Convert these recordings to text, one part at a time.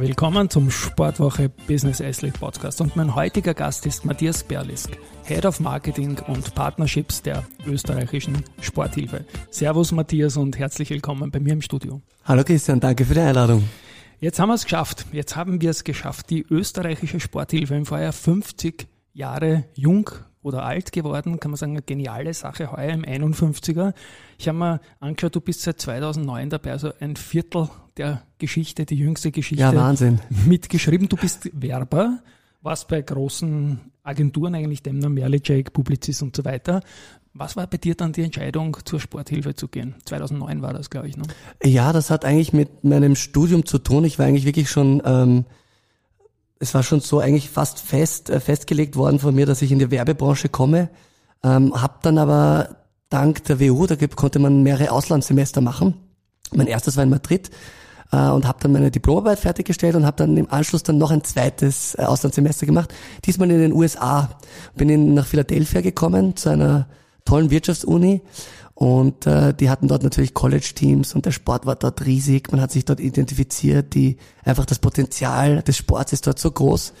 Ja, willkommen zum Sportwoche Business Athlete Podcast und mein heutiger Gast ist Matthias Berlisk, Head of Marketing und Partnerships der österreichischen Sporthilfe. Servus Matthias und herzlich willkommen bei mir im Studio. Hallo Christian, danke für die Einladung. Jetzt haben wir es geschafft. Jetzt haben wir es geschafft. Die österreichische Sporthilfe im Vorjahr 50 Jahre jung oder alt geworden, kann man sagen, eine geniale Sache heuer im 51er. Ich habe mir angeschaut, du bist seit 2009 dabei, also ein Viertel der Geschichte, die jüngste Geschichte. Ja, Wahnsinn. Mitgeschrieben. Du bist Werber, warst bei großen Agenturen eigentlich, Demner, Merle, Jake, Publicis und so weiter. Was war bei dir dann die Entscheidung, zur Sporthilfe zu gehen? 2009 war das, glaube ich. Ne? Ja, das hat eigentlich mit meinem Studium zu tun. Ich war eigentlich wirklich schon, ähm, es war schon so eigentlich fast fest äh, festgelegt worden von mir, dass ich in die Werbebranche komme. Ähm, hab dann aber dank der WU, da konnte man mehrere Auslandssemester machen. Mein erstes war in Madrid äh, und habe dann meine Diplomarbeit fertiggestellt und habe dann im Anschluss dann noch ein zweites äh, Auslandssemester gemacht, diesmal in den USA. Bin in, nach Philadelphia gekommen zu einer tollen Wirtschaftsuni und äh, die hatten dort natürlich College-Teams und der Sport war dort riesig. Man hat sich dort identifiziert, die einfach das Potenzial des Sports ist dort so groß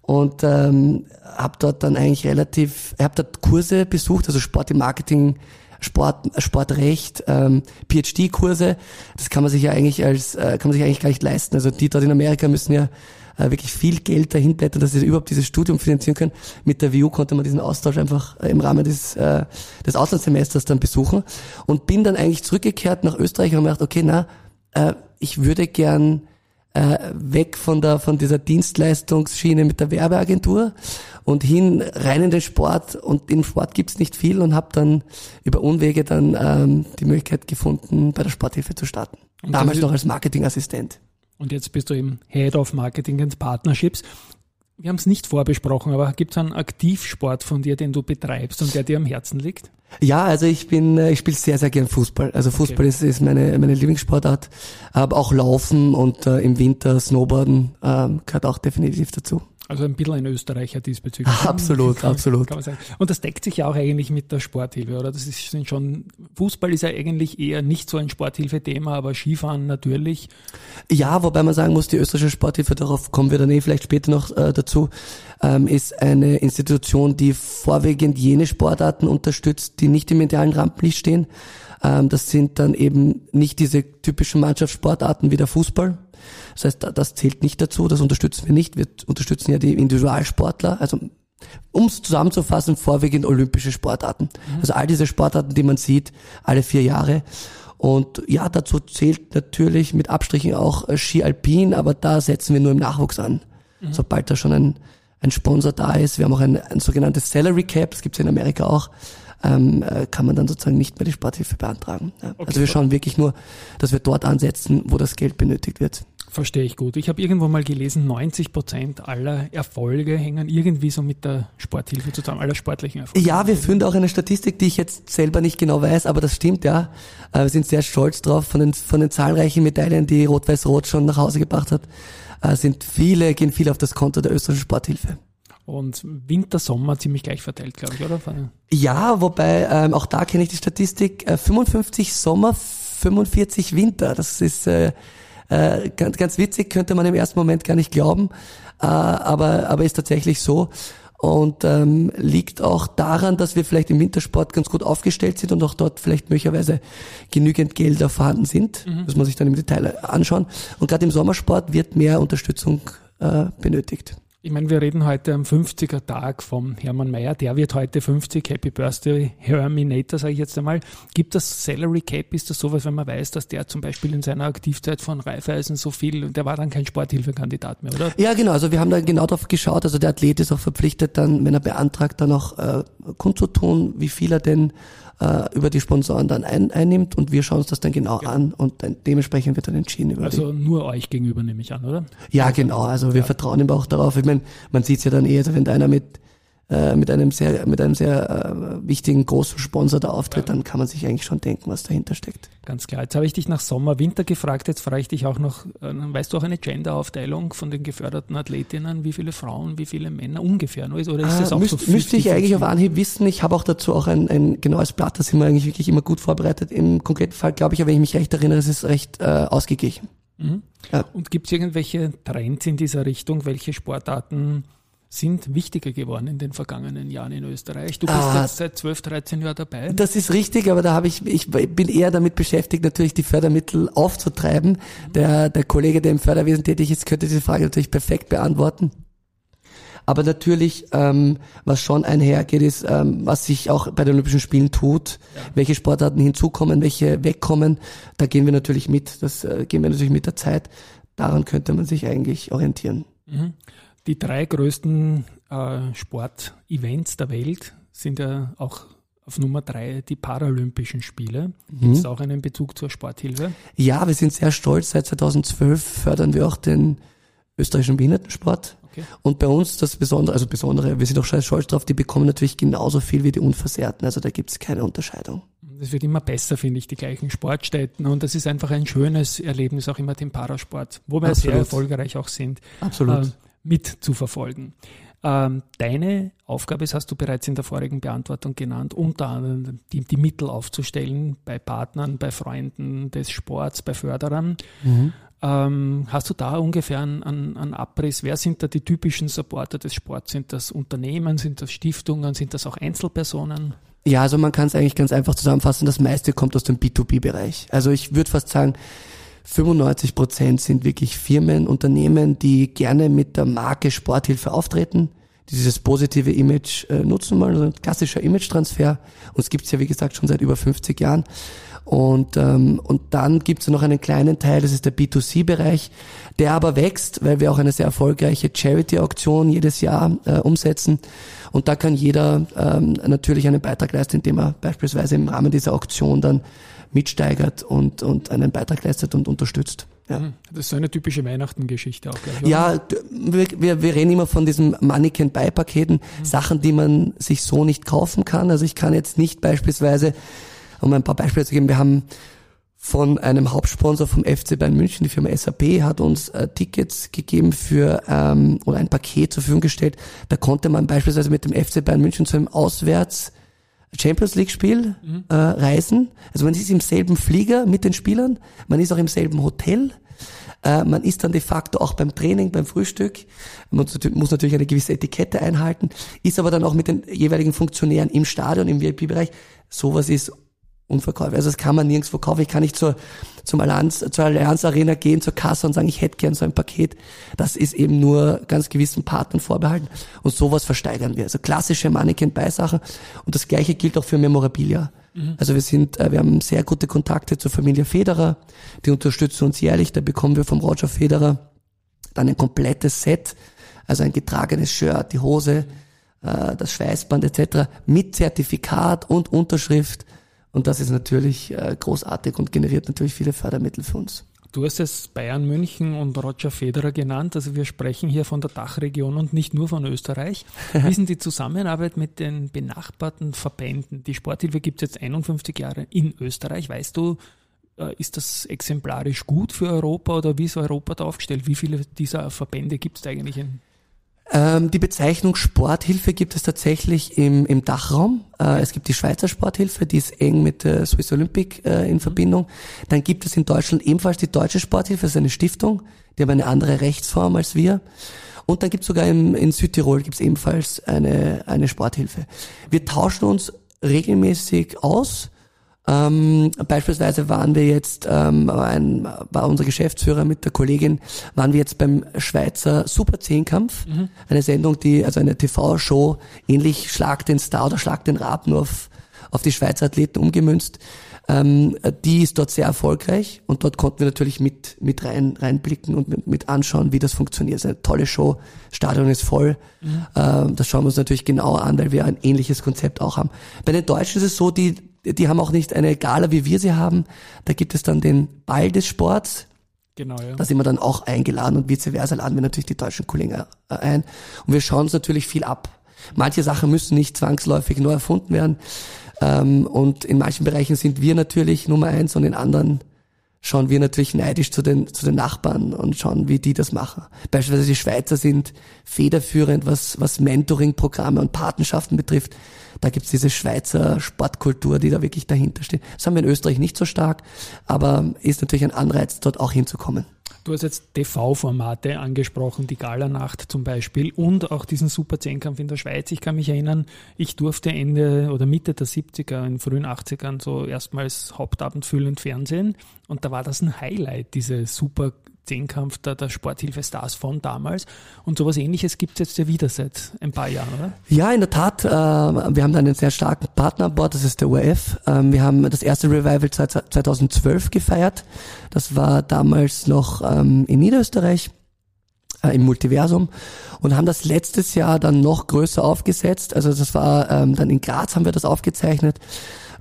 und ähm, habe dort dann eigentlich relativ, habe dort Kurse besucht, also Sport im Marketing Sport, Sportrecht, ähm, PhD-Kurse. Das kann man sich ja eigentlich als, äh, kann man sich eigentlich gar nicht leisten. Also die dort in Amerika müssen ja äh, wirklich viel Geld dahin blättern, dass sie überhaupt dieses Studium finanzieren können. Mit der WU konnte man diesen Austausch einfach äh, im Rahmen des, äh, des Auslandssemesters dann besuchen und bin dann eigentlich zurückgekehrt nach Österreich und habe gedacht, okay, na, äh, ich würde gern äh, weg von der von dieser Dienstleistungsschiene mit der Werbeagentur und hin rein in den Sport und im Sport gibt's nicht viel und habe dann über Unwege dann ähm, die Möglichkeit gefunden, bei der Sporthilfe zu starten. Und Damals noch als Marketingassistent. Und jetzt bist du im Head of Marketing and Partnerships. Wir haben es nicht vorbesprochen, aber gibt es einen Aktivsport von dir, den du betreibst und der dir am Herzen liegt? Ja, also ich bin, äh, ich spiele sehr, sehr gern Fußball. Also Fußball okay. ist, ist meine, meine Lieblingssportart. Aber auch Laufen und äh, im Winter Snowboarden ähm, gehört auch definitiv dazu. Also ein bisschen ein Österreicher diesbezüglich. Absolut, kann, absolut. Kann man sagen. Und das deckt sich ja auch eigentlich mit der Sporthilfe, oder? Das ist schon, Fußball ist ja eigentlich eher nicht so ein Sporthilfethema, aber Skifahren natürlich. Ja, wobei man sagen muss, die österreichische Sporthilfe, darauf kommen wir dann eh vielleicht später noch äh, dazu, ähm, ist eine Institution, die vorwiegend jene Sportarten unterstützt, die nicht im medialen Rampenlicht stehen. Ähm, das sind dann eben nicht diese typischen Mannschaftssportarten wie der Fußball, das heißt, das zählt nicht dazu, das unterstützen wir nicht. Wir unterstützen ja die Individualsportler, also um es zusammenzufassen, vorwiegend olympische Sportarten. Mhm. Also all diese Sportarten, die man sieht, alle vier Jahre. Und ja, dazu zählt natürlich mit Abstrichen auch äh, Ski Alpin, aber da setzen wir nur im Nachwuchs an. Mhm. Sobald da schon ein, ein Sponsor da ist. Wir haben auch ein, ein sogenanntes Salary Cap, das gibt es in Amerika auch, ähm, äh, kann man dann sozusagen nicht mehr die Sporthilfe beantragen. Ja. Okay. Also wir schauen wirklich nur, dass wir dort ansetzen, wo das Geld benötigt wird. Verstehe ich gut. Ich habe irgendwo mal gelesen, 90 Prozent aller Erfolge hängen irgendwie so mit der Sporthilfe zusammen, aller sportlichen Erfolge. Ja, wir führen auch eine Statistik, die ich jetzt selber nicht genau weiß, aber das stimmt, ja. Äh, wir sind sehr stolz drauf von den, von den zahlreichen Medaillen, die Rot-Weiß-Rot schon nach Hause gebracht hat. Äh, sind viele, gehen viele auf das Konto der österreichischen Sporthilfe. Und Winter, Sommer ziemlich gleich verteilt, glaube ich, oder? Ja, wobei, ähm, auch da kenne ich die Statistik, äh, 55 Sommer, 45 Winter. Das ist äh, äh, ganz, ganz witzig, könnte man im ersten Moment gar nicht glauben, äh, aber, aber ist tatsächlich so. Und ähm, liegt auch daran, dass wir vielleicht im Wintersport ganz gut aufgestellt sind und auch dort vielleicht möglicherweise genügend Gelder vorhanden sind. Mhm. Muss man sich dann im Detail anschauen. Und gerade im Sommersport wird mehr Unterstützung äh, benötigt. Ich meine, wir reden heute am 50er Tag vom Hermann Mayer. Der wird heute 50. Happy Birthday, Herminator, sage ich jetzt einmal. Gibt das Salary Cap? Ist das sowas, wenn man weiß, dass der zum Beispiel in seiner Aktivzeit von Raiffeisen so viel, der war dann kein Sporthilfekandidat mehr, oder? Ja, genau. Also wir haben da genau drauf geschaut. Also der Athlet ist auch verpflichtet, dann, wenn er beantragt, dann auch äh, kundzutun, wie viel er denn äh, über die Sponsoren dann ein, einnimmt und wir schauen uns das dann genau ja. an und dann, dementsprechend wird dann entschieden. Über also nur euch gegenüber nehme ich an, oder? Ja, genau. Also wir ja. vertrauen ihm auch darauf. Ich meine, man sieht es ja dann eh, also wenn einer mit äh, mit einem sehr, mit einem sehr äh, wichtigen großen Sponsor da auftritt, dann kann man sich eigentlich schon denken, was dahinter steckt. Ganz klar. Jetzt habe ich dich nach Sommer, Winter gefragt, jetzt frage ich dich auch noch, äh, weißt du auch eine Gender-Aufteilung von den geförderten Athletinnen, wie viele Frauen, wie viele Männer ungefähr? Oder ist ah, das auch müsst, so 50, Müsste ich eigentlich auf Anhieb wissen. Ich habe auch dazu auch ein, ein genaues Blatt, da sind wir eigentlich wirklich immer gut vorbereitet. Im konkreten Fall glaube ich, aber wenn ich mich recht erinnere, ist es recht äh, ausgeglichen. Mhm. Ja. Und gibt es irgendwelche Trends in dieser Richtung, welche Sportarten sind wichtiger geworden in den vergangenen Jahren in Österreich. Du bist ah, jetzt seit 12, 13 Jahren dabei. Das ist richtig, aber da habe ich, ich bin eher damit beschäftigt, natürlich die Fördermittel aufzutreiben. Der, der Kollege, der im Förderwesen tätig ist, könnte diese Frage natürlich perfekt beantworten. Aber natürlich, ähm, was schon einhergeht, ist, ähm, was sich auch bei den Olympischen Spielen tut, ja. welche Sportarten hinzukommen, welche wegkommen. Da gehen wir natürlich mit. Das äh, gehen wir natürlich mit der Zeit. Daran könnte man sich eigentlich orientieren. Mhm. Die drei größten äh, Sportevents der Welt sind ja auch auf Nummer drei die Paralympischen Spiele. Gibt es mhm. auch einen Bezug zur Sporthilfe? Ja, wir sind sehr stolz. Seit 2012 fördern wir auch den österreichischen Behindertensport. Okay. Und bei uns das Besondere, also Besondere, wir sind auch stolz drauf, die bekommen natürlich genauso viel wie die Unversehrten. Also da gibt es keine Unterscheidung. Es wird immer besser, finde ich, die gleichen Sportstätten. Und das ist einfach ein schönes Erlebnis, auch immer den Parasport, wo wir Absolut. sehr erfolgreich auch sind. Absolut. Äh, mit zu verfolgen. Ähm, deine Aufgabe, das hast du bereits in der vorigen Beantwortung genannt, unter anderem die, die Mittel aufzustellen bei Partnern, bei Freunden des Sports, bei Förderern. Mhm. Ähm, hast du da ungefähr einen, einen, Abriss? Wer sind da die typischen Supporter des Sports? Sind das Unternehmen, sind das Stiftungen, sind das auch Einzelpersonen? Ja, also man kann es eigentlich ganz einfach zusammenfassen, das meiste kommt aus dem B2B-Bereich. Also ich würde fast sagen, 95 Prozent sind wirklich Firmen, Unternehmen, die gerne mit der Marke Sporthilfe auftreten, die dieses positive Image äh, nutzen wollen, also ein klassischer Image-Transfer. Und es gibt es ja, wie gesagt, schon seit über 50 Jahren. Und, ähm, und dann gibt es noch einen kleinen Teil, das ist der B2C-Bereich, der aber wächst, weil wir auch eine sehr erfolgreiche Charity-Auktion jedes Jahr äh, umsetzen. Und da kann jeder ähm, natürlich einen Beitrag leisten, indem er beispielsweise im Rahmen dieser Auktion dann mitsteigert und, und einen Beitrag leistet und unterstützt. Ja. Mhm. Das ist so eine typische Weihnachtengeschichte auch. Oder? Ja, wir, wir, wir reden immer von diesen Mannequin-Beipaketen, mhm. Sachen, die man sich so nicht kaufen kann. Also ich kann jetzt nicht beispielsweise, um ein paar Beispiele zu geben, wir haben von einem Hauptsponsor vom FC Bayern München, die Firma SAP, hat uns äh, Tickets gegeben für ähm, oder ein Paket zur Verfügung gestellt. Da konnte man beispielsweise mit dem FC Bayern München zu einem Auswärts Champions League Spiel mhm. äh, reisen. Also man ist im selben Flieger mit den Spielern, man ist auch im selben Hotel. Äh, man ist dann de facto auch beim Training, beim Frühstück. Man muss natürlich eine gewisse Etikette einhalten, ist aber dann auch mit den jeweiligen Funktionären im Stadion, im VIP-Bereich. Sowas ist unverkäuflich. Also das kann man nirgends verkaufen. Ich kann nicht zur, zum Allianz, zur Allianz Arena gehen, zur Kasse und sagen, ich hätte gern so ein Paket. Das ist eben nur ganz gewissen Partnern vorbehalten. Und sowas versteigern wir. Also klassische Mannequin-Beisachen. Und das Gleiche gilt auch für Memorabilia. Mhm. Also wir sind, äh, wir haben sehr gute Kontakte zur Familie Federer. Die unterstützen uns jährlich. Da bekommen wir vom Roger Federer dann ein komplettes Set. Also ein getragenes Shirt, die Hose, äh, das Schweißband etc. mit Zertifikat und Unterschrift und das ist natürlich äh, großartig und generiert natürlich viele Fördermittel für uns. Du hast es Bayern München und Roger Federer genannt. Also wir sprechen hier von der Dachregion und nicht nur von Österreich. Wie ist denn die Zusammenarbeit mit den benachbarten Verbänden? Die Sporthilfe gibt es jetzt 51 Jahre in Österreich. Weißt du, äh, ist das exemplarisch gut für Europa oder wie ist Europa da aufgestellt? Wie viele dieser Verbände gibt es eigentlich in ähm, die Bezeichnung Sporthilfe gibt es tatsächlich im, im Dachraum. Äh, es gibt die Schweizer Sporthilfe, die ist eng mit der Swiss Olympic äh, in mhm. Verbindung. Dann gibt es in Deutschland ebenfalls die Deutsche Sporthilfe, das ist eine Stiftung, die haben eine andere Rechtsform als wir. Und dann gibt es sogar im, in Südtirol gibt es ebenfalls eine, eine Sporthilfe. Wir tauschen uns regelmäßig aus ähm, beispielsweise waren wir jetzt, ähm, ein, war unser Geschäftsführer mit der Kollegin, waren wir jetzt beim Schweizer Super Zehnkampf, mhm. eine Sendung, die, also eine TV-Show, ähnlich Schlag den Star oder Schlag den Rab nur auf, auf die Schweizer Athleten umgemünzt. Ähm, die ist dort sehr erfolgreich und dort konnten wir natürlich mit, mit rein, reinblicken und mit, mit anschauen, wie das funktioniert. Es ist eine tolle Show, Stadion ist voll. Mhm. Ähm, das schauen wir uns natürlich genauer an, weil wir ein ähnliches Konzept auch haben. Bei den Deutschen ist es so, die, die haben auch nicht eine Gala, wie wir sie haben. Da gibt es dann den Ball des Sports. Genau, ja. Da sind wir dann auch eingeladen und vice versa laden wir natürlich die deutschen Kollegen äh, ein. Und wir schauen uns natürlich viel ab. Manche Sachen müssen nicht zwangsläufig neu erfunden werden. Ähm, und in manchen Bereichen sind wir natürlich Nummer eins und in anderen schauen wir natürlich neidisch zu den, zu den Nachbarn und schauen, wie die das machen. Beispielsweise die Schweizer sind federführend, was, was Mentoring-Programme und Patenschaften betrifft. Da gibt's diese Schweizer Sportkultur, die da wirklich dahinter steht. Das haben wir in Österreich nicht so stark, aber ist natürlich ein Anreiz, dort auch hinzukommen. Du hast jetzt TV-Formate angesprochen, die Galanacht zum Beispiel und auch diesen Super Zehnkampf in der Schweiz. Ich kann mich erinnern, ich durfte Ende oder Mitte der 70er, in frühen 80ern so erstmals hauptabendfüllend Fernsehen und da war das ein Highlight, diese Super Zehnkampf der, der Sporthilfe Stars von damals. Und sowas ähnliches gibt es jetzt ja wieder seit ein paar Jahren, oder? Ja, in der Tat. Äh, wir haben da einen sehr starken Partner an Bord, das ist der ORF. Ähm, wir haben das erste Revival 2012 gefeiert. Das war damals noch ähm, in Niederösterreich äh, im Multiversum und haben das letztes Jahr dann noch größer aufgesetzt. Also das war ähm, dann in Graz haben wir das aufgezeichnet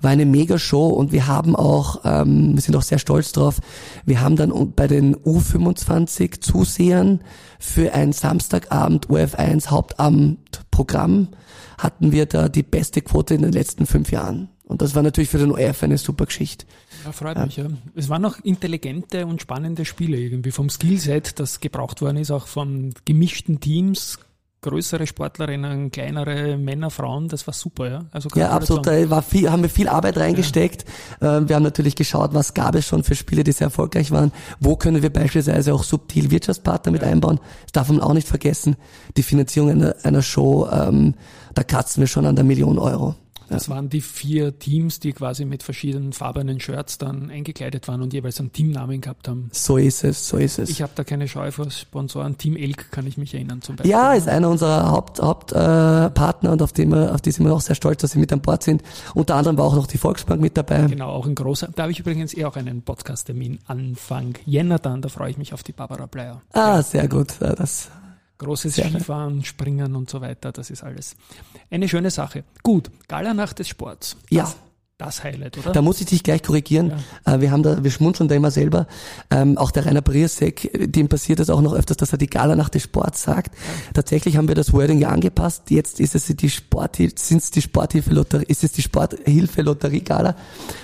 war eine Mega-Show und wir haben auch, ähm, wir sind auch sehr stolz drauf, wir haben dann bei den U25 Zusehern für ein Samstagabend UF1 Hauptabendprogramm hatten wir da die beste Quote in den letzten fünf Jahren. Und das war natürlich für den ORF eine super Geschichte. Ja, freut mich, ja. Es waren auch intelligente und spannende Spiele irgendwie vom Skillset, das gebraucht worden ist, auch von gemischten Teams, größere Sportlerinnen, kleinere Männer, Frauen, das war super, ja. Also ja, absolut. Da war viel, haben wir viel Arbeit reingesteckt. Ja. Ähm, wir haben natürlich geschaut, was gab es schon für Spiele, die sehr erfolgreich waren. Wo können wir beispielsweise auch subtil Wirtschaftspartner mit ja. einbauen? Das darf man auch nicht vergessen. Die Finanzierung einer, einer Show, ähm, da kratzen wir schon an der Million Euro. Das waren die vier Teams, die quasi mit verschiedenen farbenen Shirts dann eingekleidet waren und jeweils einen Teamnamen gehabt haben. So ist es, so ist es. Ich habe da keine Scheu vor Sponsoren. Team Elk kann ich mich erinnern zum Beispiel. Ja, ist einer unserer Hauptpartner Haupt, äh, und auf, dem, auf die sind wir auch sehr stolz, dass sie mit an Bord sind. Unter anderem war auch noch die Volksbank mit dabei. Genau, auch ein großer. Da habe ich übrigens eh auch einen Podcast-Termin Anfang Jänner dann. Da freue ich mich auf die Barbara Bleier. Ah, ja. sehr gut. Das Großes Sehr Skifahren, Springen und so weiter, das ist alles eine schöne Sache. Gut, Gala-Nacht des Sports. Das, ja. Das Highlight, oder? Da muss ich dich gleich korrigieren. Ja. Äh, wir haben da, wir schmunzeln da immer selber. Ähm, auch der Rainer Briasek, dem passiert es auch noch öfters, dass er die Gala-Nacht des Sports sagt. Ja. Tatsächlich haben wir das Wording ja angepasst. Jetzt ist es die Sporthilfe, sind es die Sporthilfe-Lotterie, ist es die Sporthilfe-Lotterie-Gala,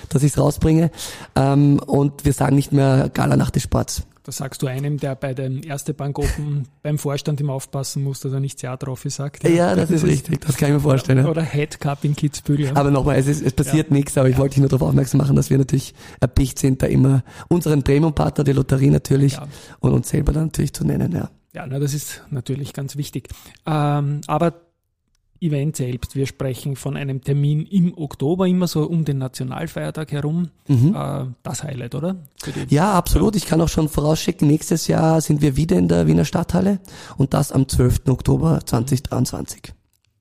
dass ich es rausbringe. Ähm, und wir sagen nicht mehr Gala-Nacht des Sports. Das sagst du einem, der bei den Erste Bank Open beim Vorstand immer aufpassen muss, dass er nicht Ja drauf sagt. Ja, ja das, ist richtig, das kann ich mir vorstellen. Oder Head Cup in Kitzbühel. Ja. Aber nochmal, es, ist, es passiert ja. nichts, aber ich wollte dich nur darauf aufmerksam machen, dass wir natürlich erpicht sind, da immer unseren Premium-Partner, die Lotterie natürlich, und uns selber dann natürlich zu nennen, ja. Ja, na, das ist natürlich ganz wichtig. Ähm, aber Event selbst. Wir sprechen von einem Termin im Oktober, immer so um den Nationalfeiertag herum. Mhm. Äh, das Highlight, oder? Ja, absolut. Ich kann auch schon vorausschicken, nächstes Jahr sind wir wieder in der Wiener Stadthalle und das am 12. Oktober 2023.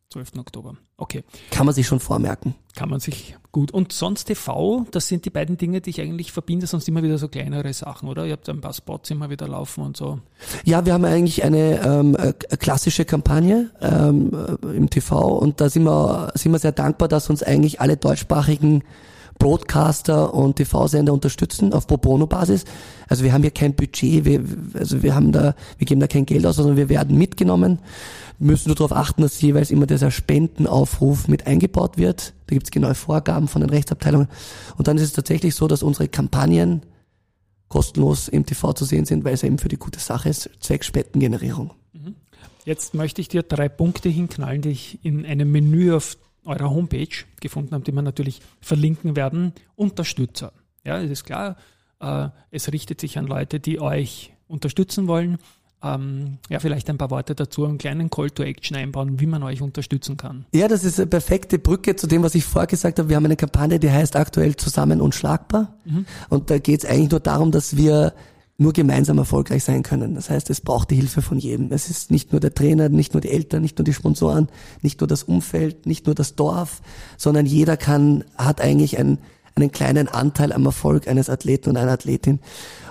12. Oktober. Okay. Kann man sich schon vormerken. Kann man sich gut. Und sonst TV, das sind die beiden Dinge, die ich eigentlich verbinde, sonst immer wieder so kleinere Sachen, oder? Ihr habt ein paar Spots immer wieder laufen und so. Ja, wir haben eigentlich eine ähm, äh, klassische Kampagne ähm, äh, im TV und da sind wir, sind wir sehr dankbar, dass uns eigentlich alle deutschsprachigen Broadcaster und TV-Sender unterstützen auf Pro Bono-Basis. Also wir haben hier kein Budget, wir, also wir haben da, wir geben da kein Geld aus, sondern wir werden mitgenommen müssen nur darauf achten, dass jeweils immer dieser Spendenaufruf mit eingebaut wird. Da gibt es genaue Vorgaben von den Rechtsabteilungen. Und dann ist es tatsächlich so, dass unsere Kampagnen kostenlos im TV zu sehen sind, weil es eben für die gute Sache ist, zwecks Spendengenerierung. Mhm. Jetzt möchte ich dir drei Punkte hinknallen, die ich in einem Menü auf eurer Homepage gefunden habe, die wir natürlich verlinken werden. Unterstützer. Ja, es ist klar, äh, es richtet sich an Leute, die euch unterstützen wollen. Ähm, ja, vielleicht ein paar Worte dazu, einen kleinen Call to Action einbauen, wie man euch unterstützen kann. Ja, das ist eine perfekte Brücke zu dem, was ich vorher gesagt habe. Wir haben eine Kampagne, die heißt aktuell Zusammen unschlagbar. Mhm. Und da geht es eigentlich nur darum, dass wir nur gemeinsam erfolgreich sein können. Das heißt, es braucht die Hilfe von jedem. Es ist nicht nur der Trainer, nicht nur die Eltern, nicht nur die Sponsoren, nicht nur das Umfeld, nicht nur das Dorf, sondern jeder kann, hat eigentlich einen, einen kleinen Anteil am Erfolg eines Athleten und einer Athletin.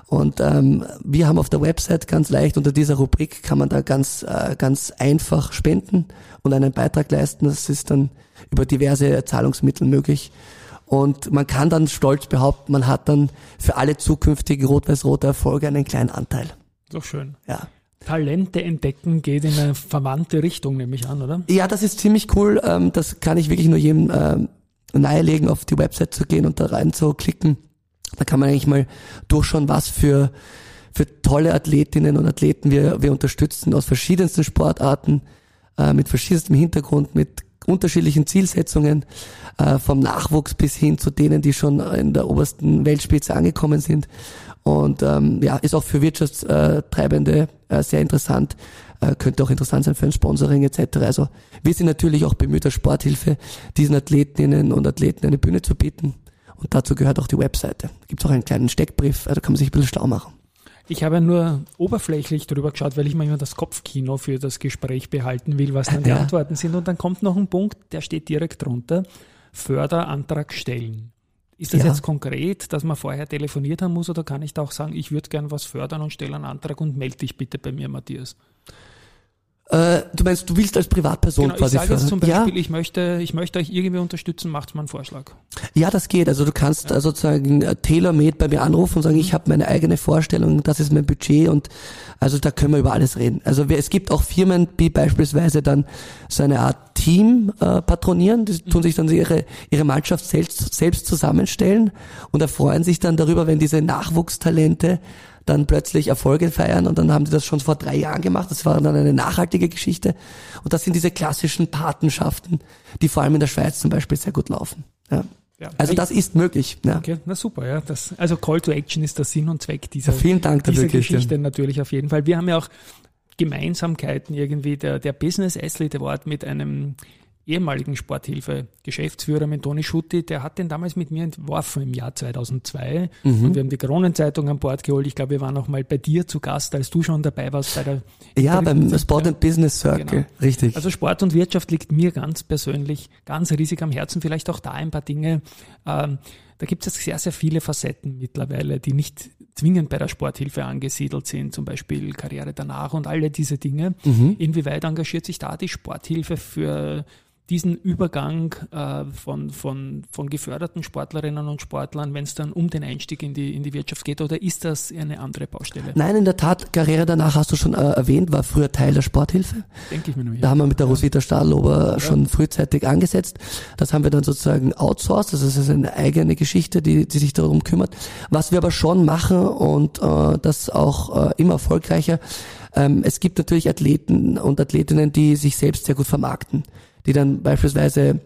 Und ähm, wir haben auf der Website ganz leicht unter dieser Rubrik kann man da ganz äh, ganz einfach spenden und einen Beitrag leisten. Das ist dann über diverse Zahlungsmittel möglich. Und man kann dann stolz behaupten, man hat dann für alle zukünftigen rot-weiß-rote Erfolge einen kleinen Anteil. Doch schön. Ja. Talente entdecken geht in eine verwandte Richtung, nehme ich an, oder? Ja, das ist ziemlich cool. Ähm, das kann ich wirklich nur jedem ähm, nahelegen, auf die Website zu gehen und da rein zu klicken. Da kann man eigentlich mal durchschauen, was für, für tolle Athletinnen und Athleten wir, wir unterstützen aus verschiedensten Sportarten, äh, mit verschiedenstem Hintergrund, mit unterschiedlichen Zielsetzungen, äh, vom Nachwuchs bis hin zu denen, die schon in der obersten Weltspitze angekommen sind. Und ähm, ja, ist auch für Wirtschaftstreibende äh, sehr interessant, äh, könnte auch interessant sein für ein Sponsoring etc. Also wir sind natürlich auch bemüht, als Sporthilfe diesen Athletinnen und Athleten eine Bühne zu bieten. Und dazu gehört auch die Webseite. Da gibt auch einen kleinen Steckbrief, da kann man sich ein bisschen schlau machen. Ich habe nur oberflächlich drüber geschaut, weil ich mir immer das Kopfkino für das Gespräch behalten will, was dann die ja. Antworten sind. Und dann kommt noch ein Punkt, der steht direkt drunter. Förderantrag stellen. Ist das ja. jetzt konkret, dass man vorher telefoniert haben muss oder kann ich da auch sagen, ich würde gern was fördern und stelle einen Antrag und melde dich bitte bei mir, Matthias? Äh, du meinst, du willst als Privatperson genau, quasi ich sage jetzt zum Beispiel, ja. ich möchte, ich möchte euch irgendwie unterstützen, macht mal einen Vorschlag. Ja, das geht. Also du kannst ja. sozusagen äh, tailor-made bei mir anrufen und sagen, mhm. ich habe meine eigene Vorstellung, das ist mein Budget und also da können wir über alles reden. Also es gibt auch Firmen, die beispielsweise dann so eine Art Team äh, patronieren, die tun sich dann ihre, ihre Mannschaft selbst, selbst zusammenstellen und erfreuen sich dann darüber, wenn diese Nachwuchstalente dann plötzlich Erfolge feiern und dann haben die das schon vor drei Jahren gemacht. Das war dann eine nachhaltige Geschichte. Und das sind diese klassischen Patenschaften, die vor allem in der Schweiz zum Beispiel sehr gut laufen. Ja. Ja, also das ist möglich. Ja. Okay, na super, ja. Das, also Call to Action ist der Sinn und Zweck dieser, ja, vielen Dank dieser Geschichte natürlich auf jeden Fall. Wir haben ja auch Gemeinsamkeiten irgendwie. Der, der Business Athlete Award mit einem ehemaligen Sporthilfe-Geschäftsführer mit Toni Schutti, der hat den damals mit mir entworfen im Jahr 2002 mhm. und wir haben die Kronenzeitung an Bord geholt. Ich glaube, wir waren auch mal bei dir zu Gast, als du schon dabei warst bei der Ja, beim Sport and Business Circle, genau. richtig. Also Sport und Wirtschaft liegt mir ganz persönlich ganz riesig am Herzen. Vielleicht auch da ein paar Dinge. Ähm, da gibt es sehr, sehr viele Facetten mittlerweile, die nicht zwingend bei der Sporthilfe angesiedelt sind, zum Beispiel Karriere danach und alle diese Dinge. Mhm. Inwieweit engagiert sich da die Sporthilfe für diesen Übergang äh, von, von, von geförderten Sportlerinnen und Sportlern, wenn es dann um den Einstieg in die, in die Wirtschaft geht, oder ist das eine andere Baustelle? Nein, in der Tat, Karriere danach hast du schon äh, erwähnt, war früher Teil der Sporthilfe. Denke ich mir. Ja. Da haben wir mit der Roswitha Stahlober ja. schon frühzeitig angesetzt. Das haben wir dann sozusagen outsourced, also das ist eine eigene Geschichte, die, die sich darum kümmert. Was wir aber schon machen und äh, das auch äh, immer erfolgreicher, ähm, es gibt natürlich Athleten und Athletinnen, die sich selbst sehr gut vermarkten die dann beispielsweise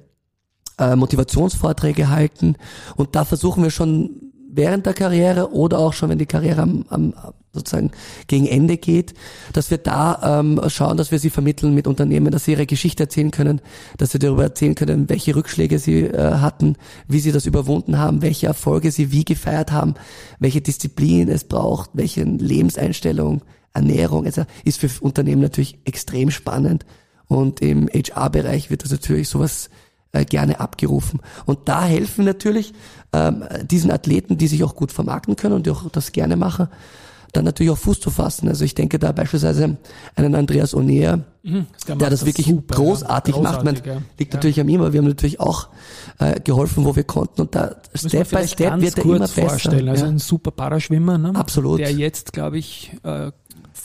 äh, Motivationsvorträge halten. Und da versuchen wir schon während der Karriere oder auch schon, wenn die Karriere am, am sozusagen gegen Ende geht, dass wir da ähm, schauen, dass wir sie vermitteln mit Unternehmen, dass sie ihre Geschichte erzählen können, dass sie darüber erzählen können, welche Rückschläge sie äh, hatten, wie sie das überwunden haben, welche Erfolge sie wie gefeiert haben, welche Disziplin es braucht, welche Lebenseinstellung, Ernährung, also ist für Unternehmen natürlich extrem spannend und im HR-Bereich wird das natürlich sowas äh, gerne abgerufen. Und da helfen natürlich ähm, diesen Athleten, die sich auch gut vermarkten können und die auch das gerne machen, dann natürlich auch Fuß zu fassen. Also ich denke da beispielsweise einen Andreas Onea, mhm, der das wirklich super, großartig, ja. macht. Man ja. liegt ja. natürlich an ihm, aber wir haben natürlich auch äh, geholfen, wo wir konnten. Und da Step by Step wird er immer besser. Vorstellen. Also ein super Paraschwimmer, ne? Absolut. der jetzt, glaube ich, äh,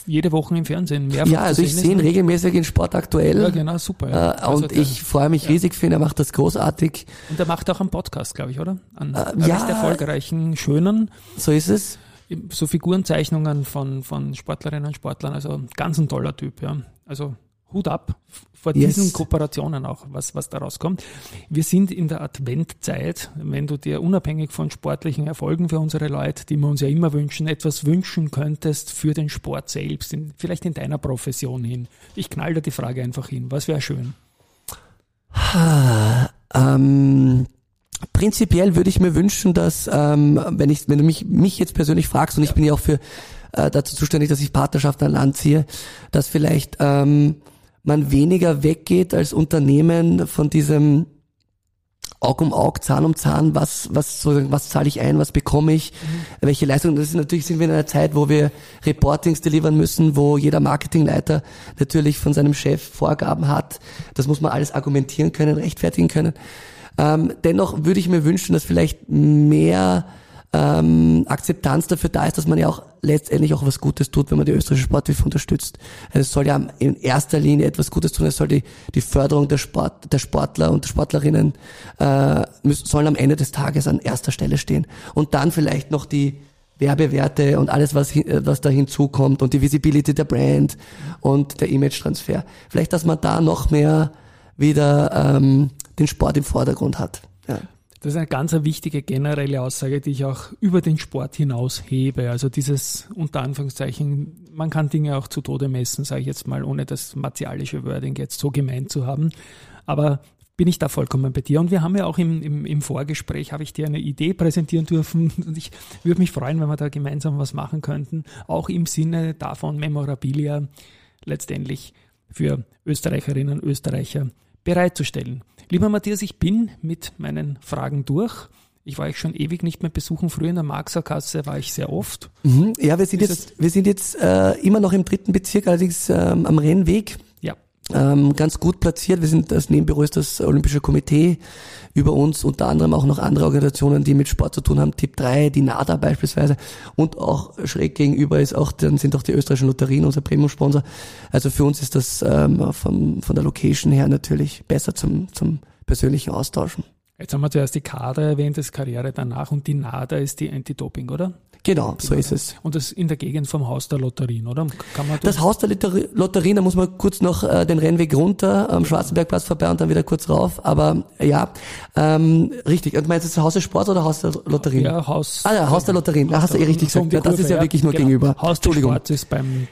jede Woche im Fernsehen. Mehrfach ja, also ich sehe ihn regelmäßig in Sport aktuell. Ja, genau, super. Ja. Äh, also und der, ich freue mich ja. riesig für ihn, er macht das großartig. Und er macht auch einen Podcast, glaube ich, oder? An äh, ja, erfolgreichen, schönen. So ist es. So Figurenzeichnungen von, von Sportlerinnen und Sportlern, also ganz ein toller Typ, ja. Also Hut ab vor yes. diesen Kooperationen auch, was, was daraus kommt. Wir sind in der Adventzeit, wenn du dir unabhängig von sportlichen Erfolgen für unsere Leute, die wir uns ja immer wünschen, etwas wünschen könntest für den Sport selbst, in, vielleicht in deiner Profession hin. Ich knall da die Frage einfach hin. Was wäre schön? ähm, prinzipiell würde ich mir wünschen, dass, ähm, wenn, ich, wenn du mich, mich jetzt persönlich fragst, und ja. ich bin ja auch für äh, dazu zuständig, dass ich Partnerschaft an Land ziehe, dass vielleicht ähm, man weniger weggeht als Unternehmen von diesem Aug um Aug, Zahn um Zahn, was, was, was zahle ich ein, was bekomme ich, mhm. welche Leistungen. Das ist natürlich sind wir in einer Zeit, wo wir Reportings delivern müssen, wo jeder Marketingleiter natürlich von seinem Chef Vorgaben hat. Das muss man alles argumentieren können, rechtfertigen können. Ähm, dennoch würde ich mir wünschen, dass vielleicht mehr ähm, Akzeptanz dafür da ist, dass man ja auch letztendlich auch was Gutes tut, wenn man die österreichische Sporthilfe unterstützt. Also es soll ja in erster Linie etwas Gutes tun, es soll die, die Förderung der, Sport, der Sportler und der Sportlerinnen äh, müssen, sollen am Ende des Tages an erster Stelle stehen. Und dann vielleicht noch die Werbewerte und alles, was, was da hinzukommt und die Visibility der Brand und der Image-Transfer. Vielleicht, dass man da noch mehr wieder ähm, den Sport im Vordergrund hat. Ja. Das ist eine ganz wichtige generelle Aussage, die ich auch über den Sport hinaus hebe. Also dieses unter Anführungszeichen, man kann Dinge auch zu Tode messen, sage ich jetzt mal, ohne das martialische Wording jetzt so gemeint zu haben. Aber bin ich da vollkommen bei dir. Und wir haben ja auch im, im, im Vorgespräch, habe ich dir eine Idee präsentieren dürfen. Und ich würde mich freuen, wenn wir da gemeinsam was machen könnten. Auch im Sinne davon, Memorabilia letztendlich für Österreicherinnen und Österreicher bereitzustellen. Lieber Matthias, ich bin mit meinen Fragen durch. Ich war euch schon ewig nicht mehr besuchen. Früher in der Marxer Kasse war ich sehr oft. Mhm. Ja, wir sind Ist jetzt, wir sind jetzt äh, immer noch im dritten Bezirk, allerdings ähm, am Rennweg ähm, ganz gut platziert. Wir sind das Nebenbüro ist das Olympische Komitee über uns, unter anderem auch noch andere Organisationen, die mit Sport zu tun haben, Tipp 3, die NADA beispielsweise und auch schräg gegenüber ist auch, dann sind auch die österreichischen Lotterien unser Premium-Sponsor. Also für uns ist das ähm, vom, von der Location her natürlich besser zum, zum persönlichen Austauschen. Jetzt haben wir zuerst die Kader erwähnt, das Karriere danach und die NADA ist die Anti-Doping, oder? Genau, so ist es. Und das in der Gegend vom Haus der Lotterien, oder? Kann man das Haus der Lotterien, da muss man kurz noch äh, den Rennweg runter am Schwarzenbergplatz vorbei und dann wieder kurz rauf. Aber ja, ähm, richtig. Und du meinst das Haus der Sport oder Haus der Lotterien? Ja, Haus. Ah ja, Haus der Lotterien. Da hast du eh richtig gesagt. Ja, das ist ja wirklich nur genau. gegenüber. Haus der Sport ist beim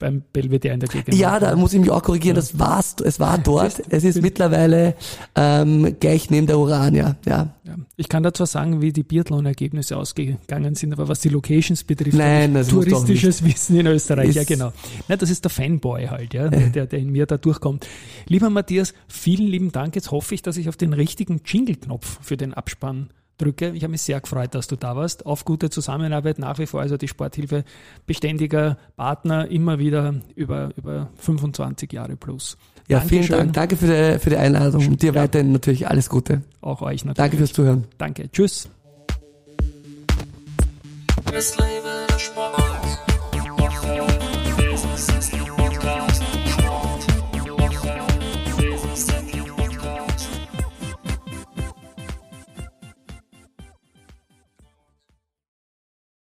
beim Belvedere in der Gegend. Ja, da muss ich mich auch korrigieren, ja. das war's, es war dort. Es ist mittlerweile ähm, gleich neben der Urania. Ja. ja. Ich kann dazu sagen, wie die Biathlon-Ergebnisse ausgegangen sind, aber was die Locations betrifft, Nein, das touristisches Wissen in Österreich. Ist ja, genau. Na, das ist der Fanboy halt, ja, der, der in mir da durchkommt. Lieber Matthias, vielen lieben Dank. Jetzt hoffe ich, dass ich auf den richtigen Jingle-Knopf für den Abspann drücke. Ich habe mich sehr gefreut, dass du da warst. Auf gute Zusammenarbeit nach wie vor. Also die Sporthilfe beständiger Partner immer wieder über, über 25 Jahre plus. Ja, Dankeschön. vielen Dank. Danke für die, für die Einladung und dir ja. weiterhin natürlich alles Gute. Auch euch natürlich. Danke fürs Zuhören. Danke. Tschüss.